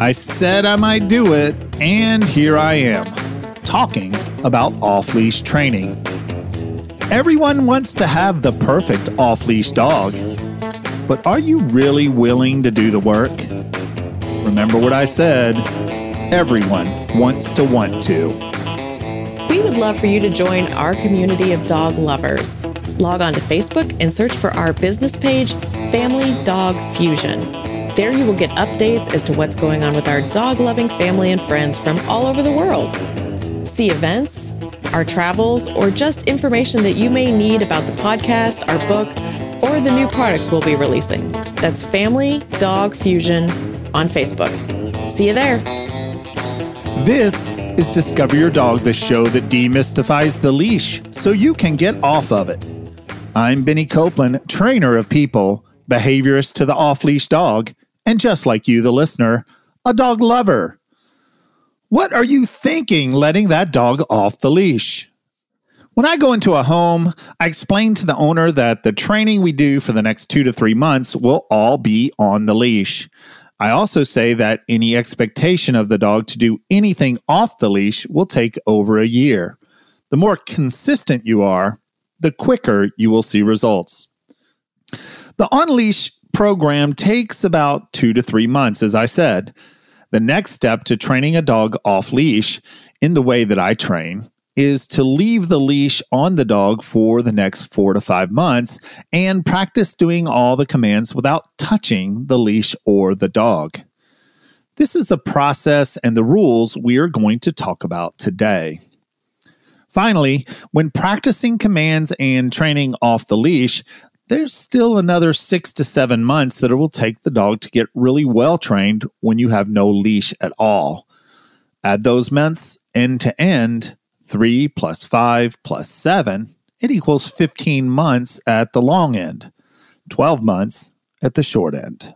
I said I might do it, and here I am, talking about off leash training. Everyone wants to have the perfect off leash dog, but are you really willing to do the work? Remember what I said everyone wants to want to. We would love for you to join our community of dog lovers. Log on to Facebook and search for our business page, Family Dog Fusion. There you will get updates as to what's going on with our dog loving family and friends from all over the world. See events, our travels, or just information that you may need about the podcast, our book, or the new products we'll be releasing. That's Family Dog Fusion on Facebook. See you there. This is Discover Your Dog, the show that demystifies the leash so you can get off of it. I'm Benny Copeland, trainer of people, behaviorist to the off leash dog and just like you, the listener, a dog lover. What are you thinking letting that dog off the leash? When I go into a home, I explain to the owner that the training we do for the next two to three months will all be on the leash. I also say that any expectation of the dog to do anything off the leash will take over a year. The more consistent you are, the quicker you will see results. The on leash program takes about two to three months, as I said. The next step to training a dog off leash in the way that I train is to leave the leash on the dog for the next four to five months and practice doing all the commands without touching the leash or the dog. This is the process and the rules we are going to talk about today. Finally, when practicing commands and training off the leash, there's still another six to seven months that it will take the dog to get really well trained when you have no leash at all. Add those months end to end, three plus five plus seven, it equals 15 months at the long end, 12 months at the short end.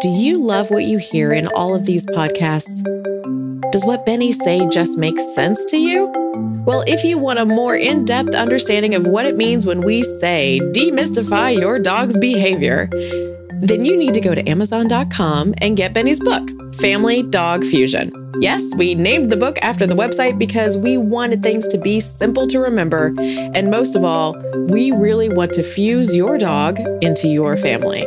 Do you love what you hear in all of these podcasts? Does what Benny say just make sense to you? Well, if you want a more in depth understanding of what it means when we say demystify your dog's behavior, then you need to go to Amazon.com and get Benny's book, Family Dog Fusion. Yes, we named the book after the website because we wanted things to be simple to remember. And most of all, we really want to fuse your dog into your family.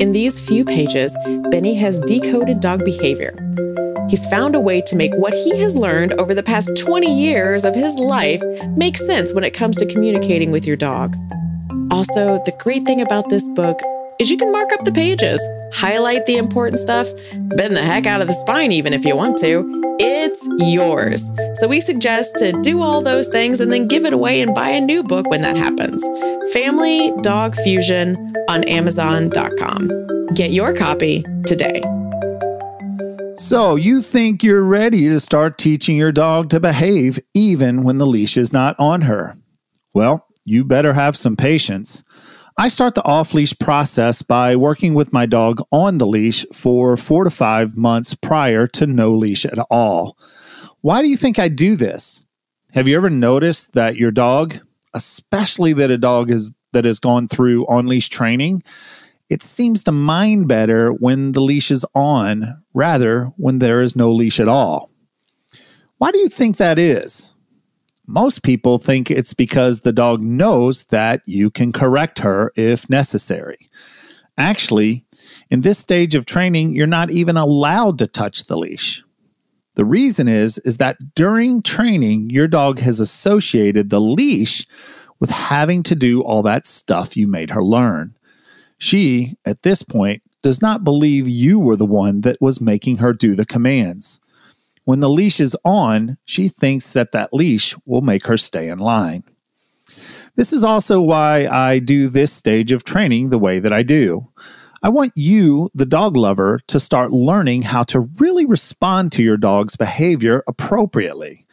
In these few pages, Benny has decoded dog behavior He's found a way to make what he has learned over the past 20 years of his life make sense when it comes to communicating with your dog. Also, the great thing about this book is you can mark up the pages, highlight the important stuff, bend the heck out of the spine even if you want to. It's yours. So we suggest to do all those things and then give it away and buy a new book when that happens. Family Dog Fusion on Amazon.com. Get your copy today. So, you think you're ready to start teaching your dog to behave even when the leash is not on her? Well, you better have some patience. I start the off leash process by working with my dog on the leash for four to five months prior to no leash at all. Why do you think I do this? Have you ever noticed that your dog, especially that a dog is that has gone through on leash training, it seems to mind better when the leash is on rather when there is no leash at all. Why do you think that is? Most people think it's because the dog knows that you can correct her if necessary. Actually, in this stage of training, you're not even allowed to touch the leash. The reason is is that during training, your dog has associated the leash with having to do all that stuff you made her learn. She, at this point, does not believe you were the one that was making her do the commands. When the leash is on, she thinks that that leash will make her stay in line. This is also why I do this stage of training the way that I do. I want you, the dog lover, to start learning how to really respond to your dog's behavior appropriately.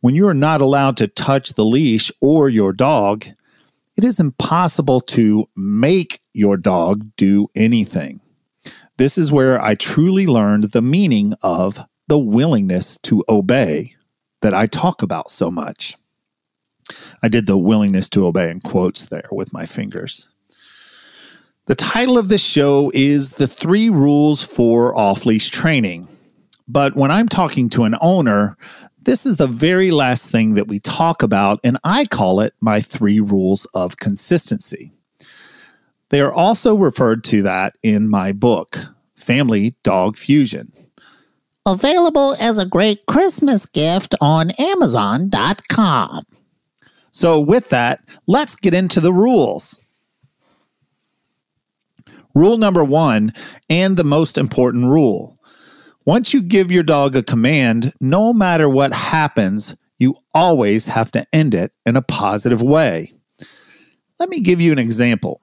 When you are not allowed to touch the leash or your dog, it is impossible to make your dog do anything. This is where I truly learned the meaning of the willingness to obey that I talk about so much. I did the willingness to obey in quotes there with my fingers. The title of this show is The Three Rules for Off Leash Training. But when I'm talking to an owner, this is the very last thing that we talk about, and I call it my three rules of consistency. They are also referred to that in my book, Family Dog Fusion. Available as a great Christmas gift on Amazon.com. So, with that, let's get into the rules. Rule number one, and the most important rule once you give your dog a command, no matter what happens, you always have to end it in a positive way. Let me give you an example.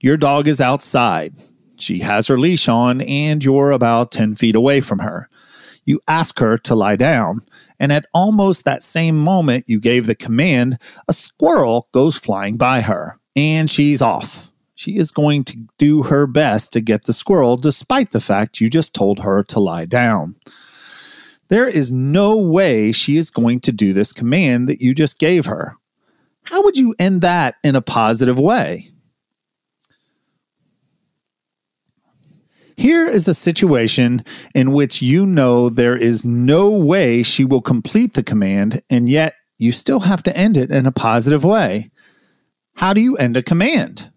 Your dog is outside. She has her leash on, and you're about 10 feet away from her. You ask her to lie down, and at almost that same moment you gave the command, a squirrel goes flying by her, and she's off she is going to do her best to get the squirrel, despite the fact you just told her to lie down. There is no way she is going to do this command that you just gave her. How would you end that in a positive way? Here is a situation in which you know there is no way she will complete the command, and yet you still have to end it in a positive way. How do you end a command?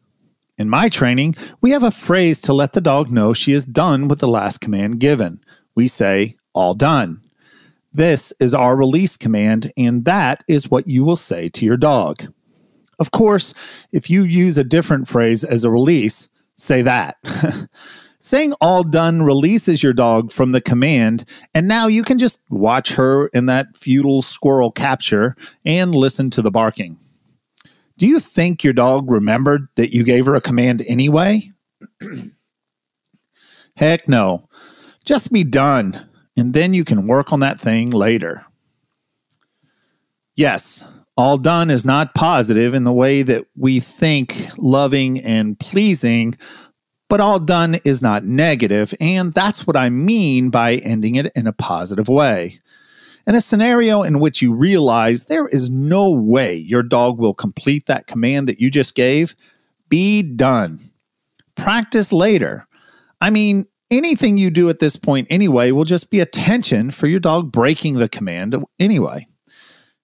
In my training, we have a phrase to let the dog know she is done with the last command given. We say, all done. This is our release command, and that is what you will say to your dog. Of course, if you use a different phrase as a release, say that. Saying all done releases your dog from the command, and now you can just watch her in that futile squirrel capture and listen to the barking. Do you think your dog remembered that you gave her a command anyway? Heck no. Just be done, and then you can work on that thing later. Yes, all done is not positive in the way that we think loving and pleasing, but all done is not negative, and that's what I mean by ending it in a positive way. In a scenario in which you realize there is no way your dog will complete that command that you just gave, be done. Practice later. I mean, anything you do at this point anyway will just be attention for your dog breaking the command anyway.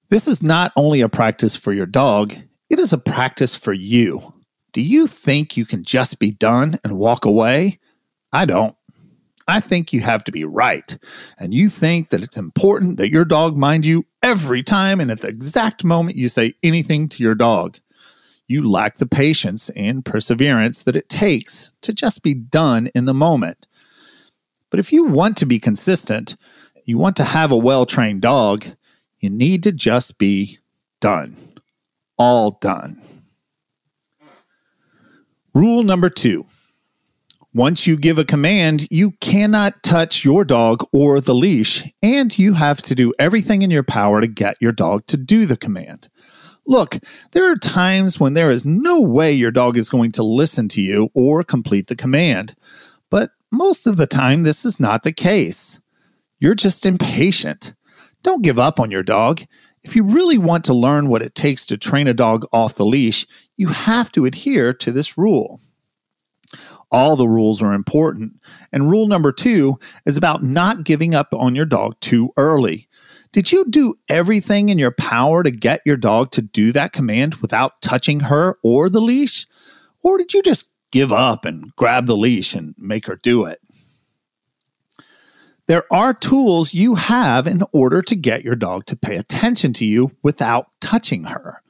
This is not only a practice for your dog, it is a practice for you. Do you think you can just be done and walk away? I don't. I think you have to be right. And you think that it's important that your dog mind you every time and at the exact moment you say anything to your dog. You lack the patience and perseverance that it takes to just be done in the moment. But if you want to be consistent, you want to have a well trained dog, you need to just be done. All done. Rule number two once you give a command, you cannot touch your dog or the leash, and you have to do everything in your power to get your dog to do the command. Look, there are times when there is no way your dog is going to listen to you or complete the command, but most of the time, this is not the case. You're just impatient. Don't give up on your dog. If you really want to learn what it takes to train a dog off the leash, you have to adhere to this rule all the rules are important. And rule number two is about not giving up on your dog too early. Did you do everything in your power to get your dog to do that command without touching her or the leash? Or did you just give up and grab the leash and make her do it? There are tools you have in order to get your dog to pay attention to you without touching her.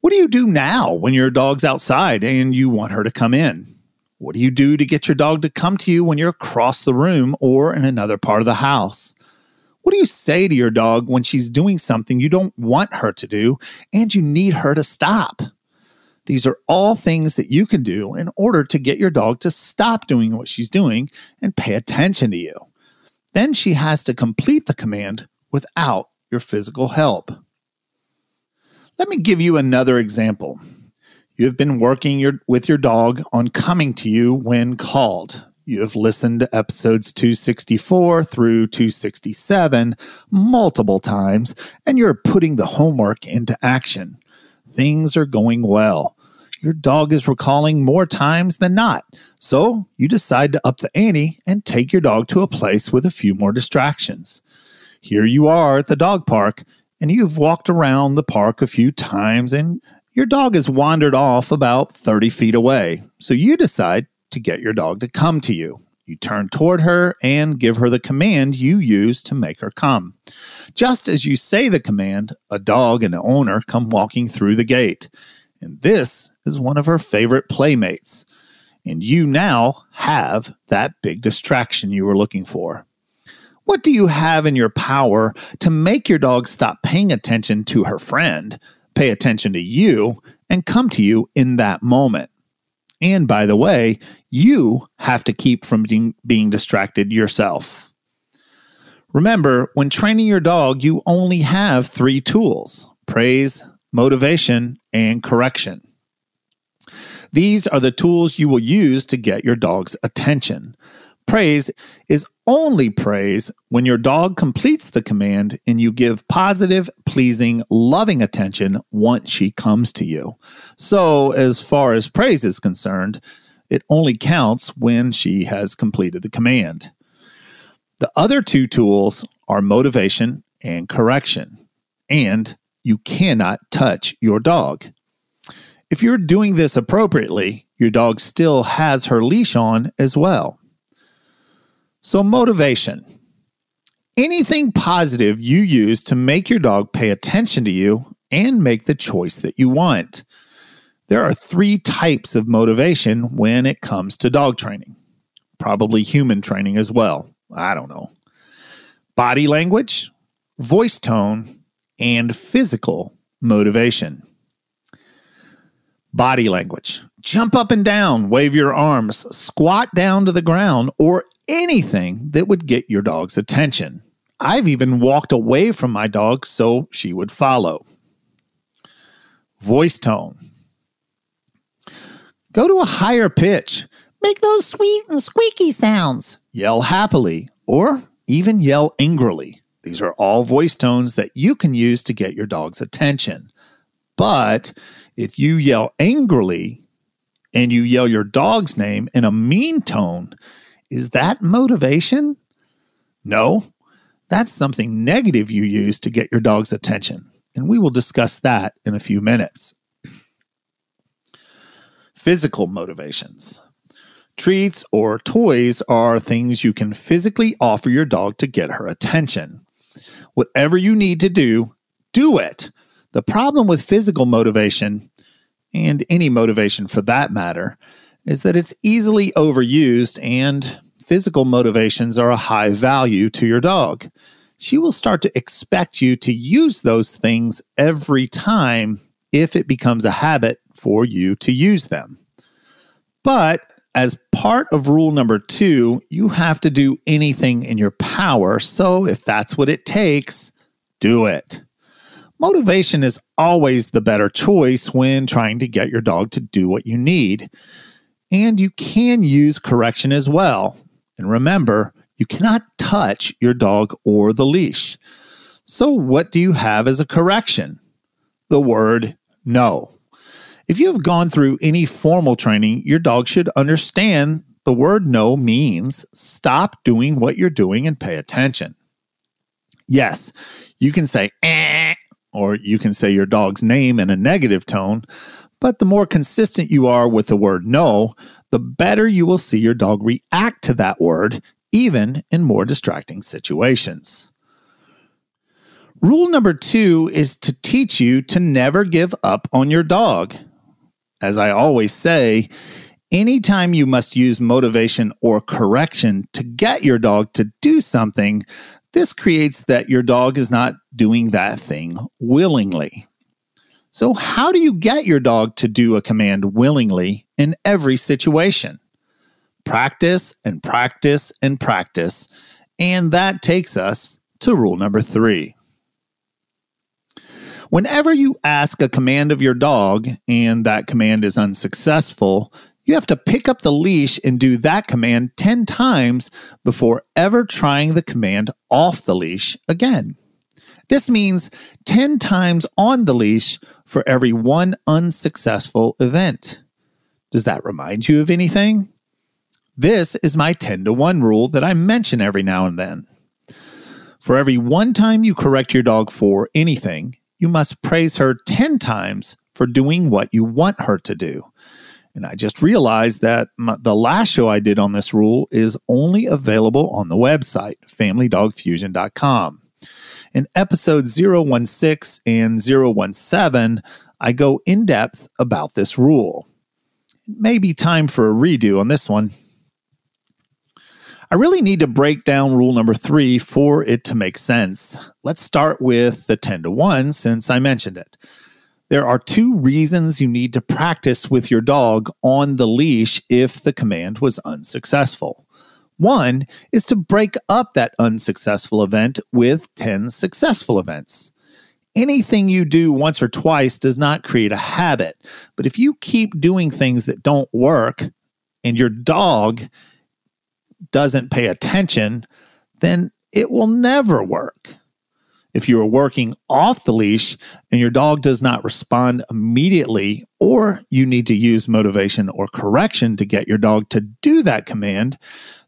What do you do now when your dog's outside and you want her to come in? What do you do to get your dog to come to you when you're across the room or in another part of the house? What do you say to your dog when she's doing something you don't want her to do and you need her to stop? These are all things that you can do in order to get your dog to stop doing what she's doing and pay attention to you. Then she has to complete the command without your physical help. Let me give you another example. You have been working your, with your dog on coming to you when called. You have listened to episodes 264 through 267 multiple times, and you're putting the homework into action. Things are going well. Your dog is recalling more times than not. So you decide to up the ante and take your dog to a place with a few more distractions. Here you are at the dog park, and you've walked around the park a few times, and your dog has wandered off about 30 feet away. So you decide to get your dog to come to you. You turn toward her and give her the command you use to make her come. Just as you say the command, a dog and an owner come walking through the gate. And this is one of her favorite playmates. And you now have that big distraction you were looking for. What do you have in your power to make your dog stop paying attention to her friend, pay attention to you, and come to you in that moment? And by the way, you have to keep from being, distracted yourself. Remember, when training your dog, you only have three tools praise, motivation, and correction. These are the tools you will use to get your dog's attention. Praise is only praise when your dog completes the command and you give positive, pleasing, loving attention once she comes to you. So, as far as praise is concerned, it only counts when she has completed the command. The other two tools are motivation and correction, and you cannot touch your dog. If you're doing this appropriately, your dog still has her leash on as well. So, motivation. Anything positive you use to make your dog pay attention to you and make the choice that you want. There are three types of motivation when it comes to dog training, probably human training as well. I don't know. Body language, voice tone, and physical motivation. Body language. Jump up and down, wave your arms, squat down to the ground, or anything that would get your dog's attention. I've even walked away from my dog so she would follow. Voice tone. Go to a higher pitch. Make those sweet and squeaky sounds. Yell happily or even yell angrily. These are all voice tones that you can use to get your dog's attention. But if you yell angrily and you yell your dog's name in a mean tone, is that motivation? No, that's something negative you use to get your dog's attention. And we will discuss that in a few minutes. Physical motivations. Treats or toys are things you can physically offer your dog to get her attention. Whatever you need to do, do it. The problem with physical motivation, and any motivation for that matter, is that it's easily overused and physical motivations are a high value to your dog. She will start to expect you to use those things every time if it becomes a habit for you to use them. But as part of rule number two, you have to do anything in your power. So if that's what it takes, do it. Motivation is always the better choice when trying to get your dog to do what you need. And you can use correction as well. And remember, you cannot touch your dog or the leash. So, what do you have as a correction? The word no. If you have gone through any formal training, your dog should understand the word no means stop doing what you're doing and pay attention. Yes, you can say eh, or you can say your dog's name in a negative tone, but the more consistent you are with the word no, the better you will see your dog react to that word, even in more distracting situations. Rule number two is to teach you to never give up on your dog. As I always say, anytime you must use motivation or correction to get your dog to do something, this creates that your dog is not doing that thing willingly. So, how do you get your dog to do a command willingly in every situation? Practice and practice and practice. And that takes us to rule number three. Whenever you ask a command of your dog and that command is unsuccessful, you have to pick up the leash and do that command 10 times before ever trying the command off the leash again. This means 10 times on the leash for every one unsuccessful event. Does that remind you of anything? This is my 10 to 1 rule that I mention every now and then. For every one time you correct your dog for anything, you must praise her 10 times for doing what you want her to do. And I just realized that my, the last show I did on this rule is only available on the website, familydogfusion.com. In episode 016 and 017, I go in depth about this rule. It may be time for a redo on this one. I really need to break down rule number three for it to make sense. Let's start with the 10 to 1 since I mentioned it. There are two reasons you need to practice with your dog on the leash if the command was unsuccessful. One is to break up that unsuccessful event with 10 successful events. Anything you do once or twice does not create a habit, but if you keep doing things that don't work and your dog doesn't pay attention, then it will never work. If you are working off the leash and your dog does not respond immediately, or you need to use motivation or correction to get your dog to do that command,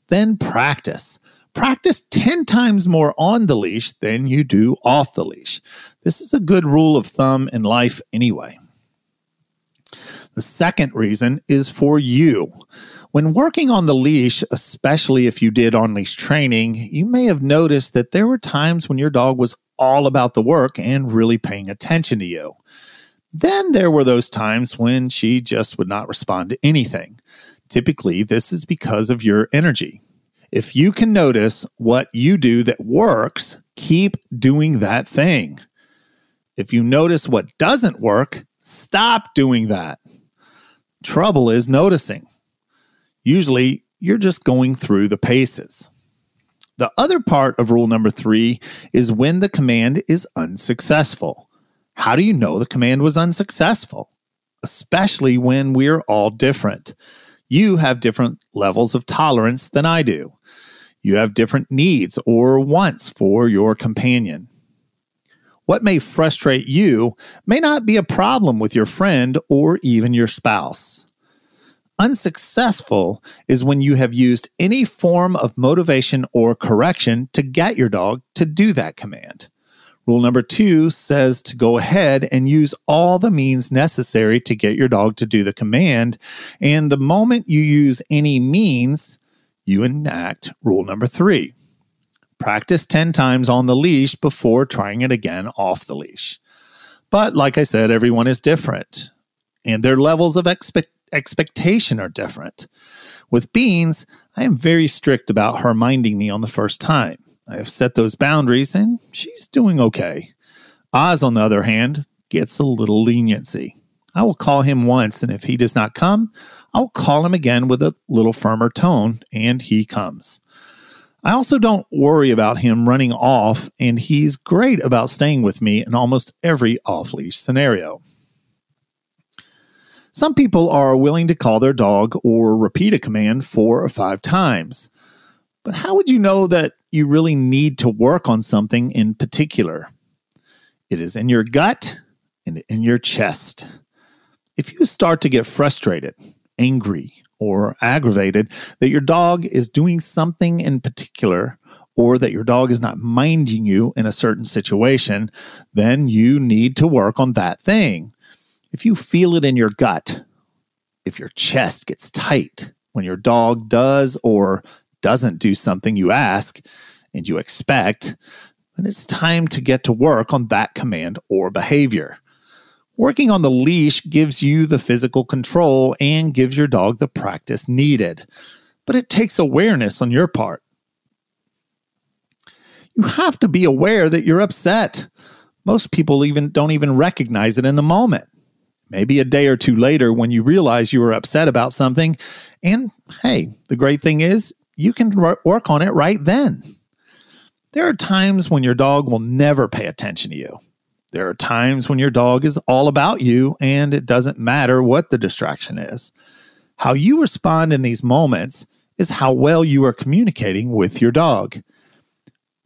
then practice. Practice 10 times more on the leash than you do off the leash. This is a good rule of thumb in life anyway. The second reason is for you. When working on the leash, especially if you did on leash training, you may have noticed that there were times when your dog was all about the work and really paying attention to you. Then there were those times when she just would not respond to anything. Typically, this is because of your energy. If you can notice what you do that works, keep doing that thing. If you notice what doesn't work, stop doing that. Trouble is noticing. Usually, you're just going through the paces. The other part of rule number three is when the command is unsuccessful. How do you know the command was unsuccessful? Especially when we're all different. You have different levels of tolerance than I do. You have different needs or wants for your companion. What may frustrate you may not be a problem with your friend or even your spouse. Unsuccessful is when you have used any form of motivation or correction to get your dog to do that command. Rule number two says to go ahead and use all the means necessary to get your dog to do the command. And the moment you use any means, you enact rule number three. Practice 10 times on the leash before trying it again off the leash. But like I said, everyone is different and their levels of expect- expectation are different. With Beans, I am very strict about her minding me on the first time. I have set those boundaries and she's doing okay. Oz, on the other hand, gets a little leniency. I will call him once, and if he does not come, I'll call him again with a little firmer tone, and he comes. I also don't worry about him running off, and he's great about staying with me in almost every off leash scenario. Some people are willing to call their dog or repeat a command four or five times. But how would you know that you really need to work on something in particular? It is in your gut and in your chest. If you start to get frustrated, angry, or aggravated that your dog is doing something in particular, or that your dog is not minding you in a certain situation, then you need to work on that thing. If you feel it in your gut, if your chest gets tight when your dog does or doesn't do something you ask and you expect, then it's time to get to work on that command or behavior. Working on the leash gives you the physical control and gives your dog the practice needed, but it takes awareness on your part. You have to be aware that you're upset. Most people even don't even recognize it in the moment. Maybe a day or two later when you realize you were upset about something. And hey, the great thing is you can work on it right then. There are times when your dog will never pay attention to you. There are times when your dog is all about you and it doesn't matter what the distraction is. How you respond in these moments is how well you are communicating with your dog.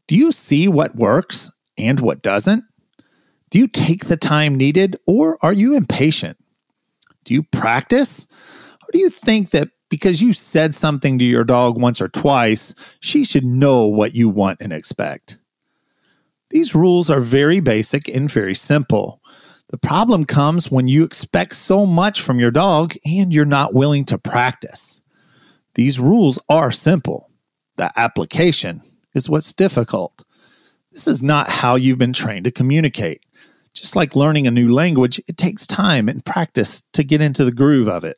Do you see what works and what doesn't? Do you take the time needed or are you impatient? Do you practice? Or do you think that because you said something to your dog once or twice, she should know what you want and expect? These rules are very basic and very simple. The problem comes when you expect so much from your dog and you're not willing to practice. These rules are simple. The application is what's difficult. This is not how you've been trained to communicate. Just like learning a new language, it takes time and practice to get into the groove of it.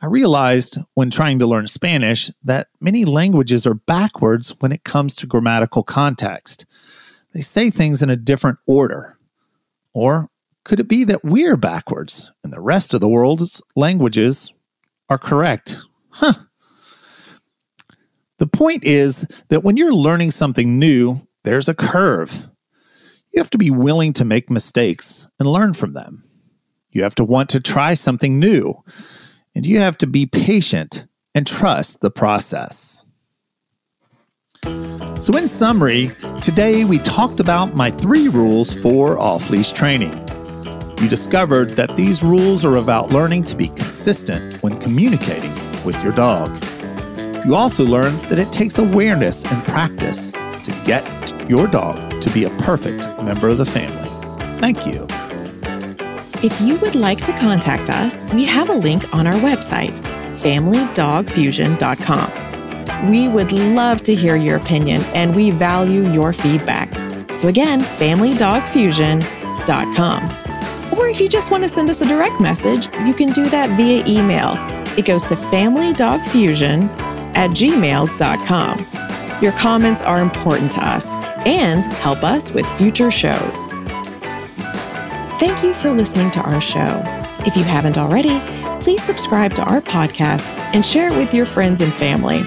I realized when trying to learn Spanish that many languages are backwards when it comes to grammatical context. They say things in a different order. Or could it be that we're backwards and the rest of the world's languages are correct? Huh. The point is that when you're learning something new, there's a curve. You have to be willing to make mistakes and learn from them. You have to want to try something new, and you have to be patient and trust the process. So, in summary, today we talked about my three rules for off leash training. You discovered that these rules are about learning to be consistent when communicating with your dog. You also learned that it takes awareness and practice to get your dog to be a perfect member of the family. Thank you. If you would like to contact us, we have a link on our website, familydogfusion.com. We would love to hear your opinion and we value your feedback. So, again, familydogfusion.com. Or if you just want to send us a direct message, you can do that via email. It goes to familydogfusion at gmail.com. Your comments are important to us and help us with future shows. Thank you for listening to our show. If you haven't already, please subscribe to our podcast and share it with your friends and family.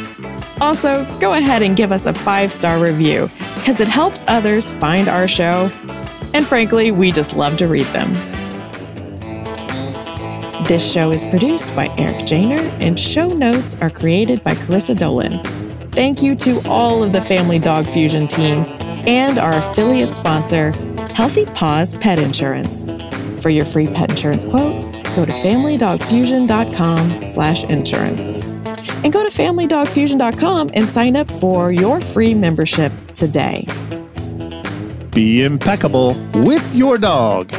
Also, go ahead and give us a five star review because it helps others find our show. And frankly, we just love to read them. This show is produced by Eric Janer, and show notes are created by Carissa Dolan. Thank you to all of the Family Dog Fusion team and our affiliate sponsor, Healthy Paws Pet Insurance. For your free pet insurance quote, go to familydogfusion.com slash insurance. And go to familydogfusion.com and sign up for your free membership today. Be impeccable with your dog.